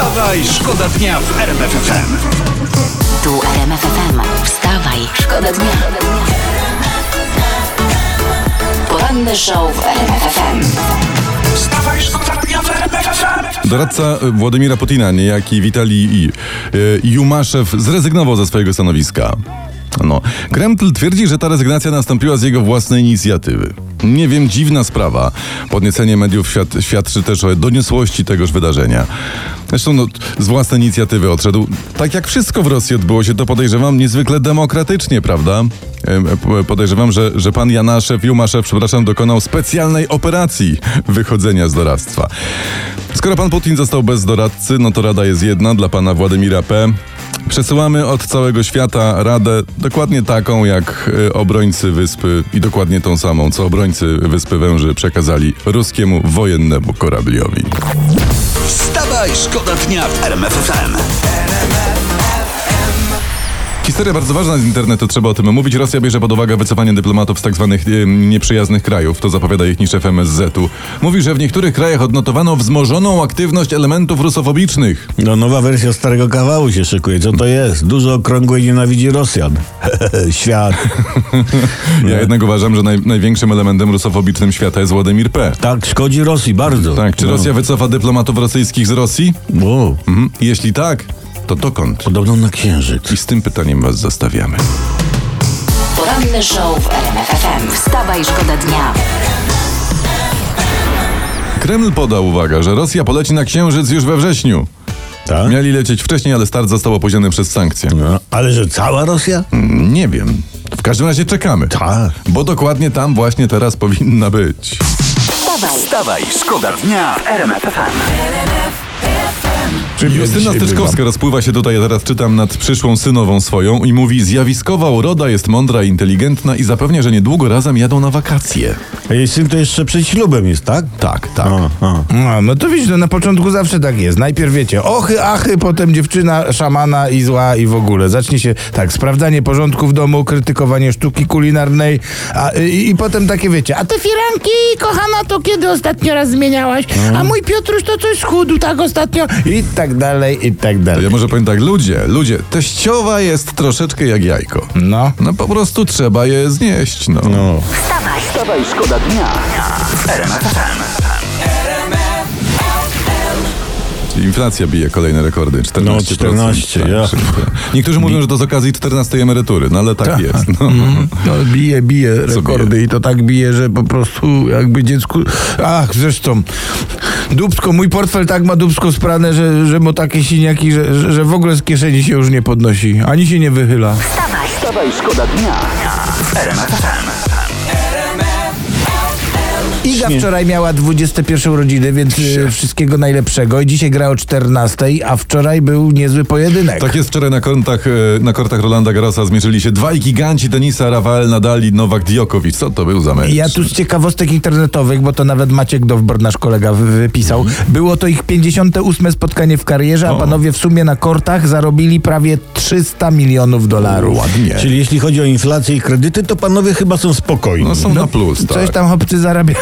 Wstawaj, szkoda dnia w RMF FM. Tu RMF FM. Wstawaj, szkoda dnia. Poranny show w RMF FM. Wstawaj, szkoda dnia w RMF FM. Doradca e, Władimira Putina, niejaki Witalij I- e, Jumaszew, zrezygnował ze swojego stanowiska. No. Kreml twierdzi, że ta rezygnacja nastąpiła z jego własnej inicjatywy. Nie wiem, dziwna sprawa. Podniecenie mediów świad świadczy też o doniosłości tegoż wydarzenia. Zresztą no, z własnej inicjatywy odszedł. Tak jak wszystko w Rosji odbyło się, to podejrzewam niezwykle demokratycznie, prawda? P- Podejrzewam, że, że pan Janaszew, Jumaszew, przepraszam, dokonał specjalnej operacji wychodzenia z doradztwa. Skoro pan Putin został bez doradcy, no to rada jest jedna dla pana Władimira P. Przesyłamy od całego świata radę dokładnie taką, jak y, obrońcy wyspy i dokładnie tą samą, co obrońcy wyspy Węży przekazali ruskiemu wojennemu korabliowi. Wstawaj, szkoda dnia w RMFFM. 4, bardzo ważna z internetu, trzeba o tym mówić. Rosja bierze pod uwagę wycofanie dyplomatów z tak zwanych e, nieprzyjaznych krajów, to zapowiada ich niż MSZ-u. Mówi, że w niektórych krajach odnotowano wzmożoną aktywność elementów rusofobicznych. No nowa wersja starego kawału się szykuje, co to jest? Dużo okrągłej nienawidzi Rosjan. Świat. ja no. jednak uważam, że naj, największym elementem rusofobicznym świata jest Władimir P. Tak, szkodzi Rosji bardzo. Tak, czy no. Rosja wycofa dyplomatów rosyjskich z Rosji? Wow. Mhm. Jeśli tak, to dokąd? podobno na księżyc. I z tym pytaniem was zostawiamy. Poranny show w RMF FM. Wstawaj, szkoda dnia. Kreml podał, uwaga, że Rosja poleci na Księżyc już we wrześniu. Tak? Mieli lecieć wcześniej, ale start został opóźniony przez sankcje. No, ale że cała Rosja? Mm, Nie wiem. W każdym razie czekamy. Tak. Bo dokładnie tam właśnie teraz powinna być. Wstawaj, Wstawaj, szkoda dnia w RMF FM. Justyna Styczkowska rozpływa się tutaj, ja teraz czytam nad przyszłą synową swoją i mówi zjawiskowa uroda jest mądra i inteligentna i zapewnia, że niedługo razem jadą na wakacje. A jej syn to jeszcze przed ślubem jest, tak? Tak, tak. A, a. No, no to widzisz, no na początku zawsze tak jest. Najpierw wiecie, ochy, achy, potem dziewczyna, szamana i zła i w ogóle. Zacznie się tak, sprawdzanie porządku w domu, krytykowanie sztuki kulinarnej, a, i, i potem takie wiecie, a te firanki, kochana, to kiedy ostatnio raz zmieniałaś? A mój Piotruś to coś schudł tak ostatnio i tak dalej, i tak dalej. ja może powiem tak, ludzie, ludzie, teściowa jest troszeczkę jak jajko. No. No po prostu trzeba je znieść, no. No. wstawaj. Wstawaj, szkoda dnia w Inflacja bije kolejne rekordy, 14%. No, 14, ja. Niektórzy mówią, że to z okazji 14 emerytury, no ale tak, jest. No. No, bije, bije rekordy i to tak bije, że po prostu jakby dziecku... Ach, zresztą, dubsko, mój portfel tak ma dubsko sprane, że, że mu takie siniaki, że, że, w ogóle z kieszeni się już nie podnosi, ani się nie wychyla. Wstawaj, Wstawaj, szkoda dnia FM. Iga wczoraj miała 21 urodziny, więc y, wszystkiego najlepszego. I dzisiaj gra o 14, a wczoraj był niezły pojedynek. Tak jest, wczoraj na, kortach, e, na kortach Rolanda Garrosa zmierzyli się dwaj giganci tenisa, Rafael Nadal i Nowak Djokovic. Co to był za mecz? Ja tu z ciekawostek internetowych, bo to nawet Maciek Dowbor, nasz kolega, wy- wypisał. Było to ich 58 spotkanie w karierze, a O. panowie w sumie na kortach zarobili prawie 300 milionów dolarów. Ładnie. Czyli jeśli chodzi o inflację i kredyty, to panowie chyba są spokojni. No są na plus, tak. Coś tam chłopcy zarabiają,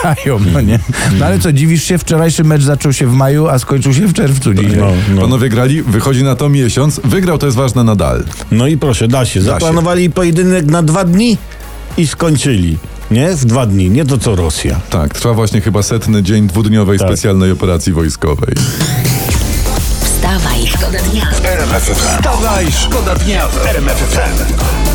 no nie? No ale co, dziwisz się, wczorajszy mecz zaczął się w maju, a skończył się w czerwcu dzisiaj. No, no. Panowie grali, wychodzi na to miesiąc. Wygrał, to jest ważne, Nadal. no i proszę, da się. Da się. Zaplanowali pojedynek na dwa dni i skończyli. Nie? W dwa dni, nie to co Rosja. Tak, trwa właśnie chyba setny dzień dwudniowej Tak. specjalnej operacji wojskowej. wstawaj, szkoda dnia. RMF FM. Wstawaj, szkoda dnia w RMF FM.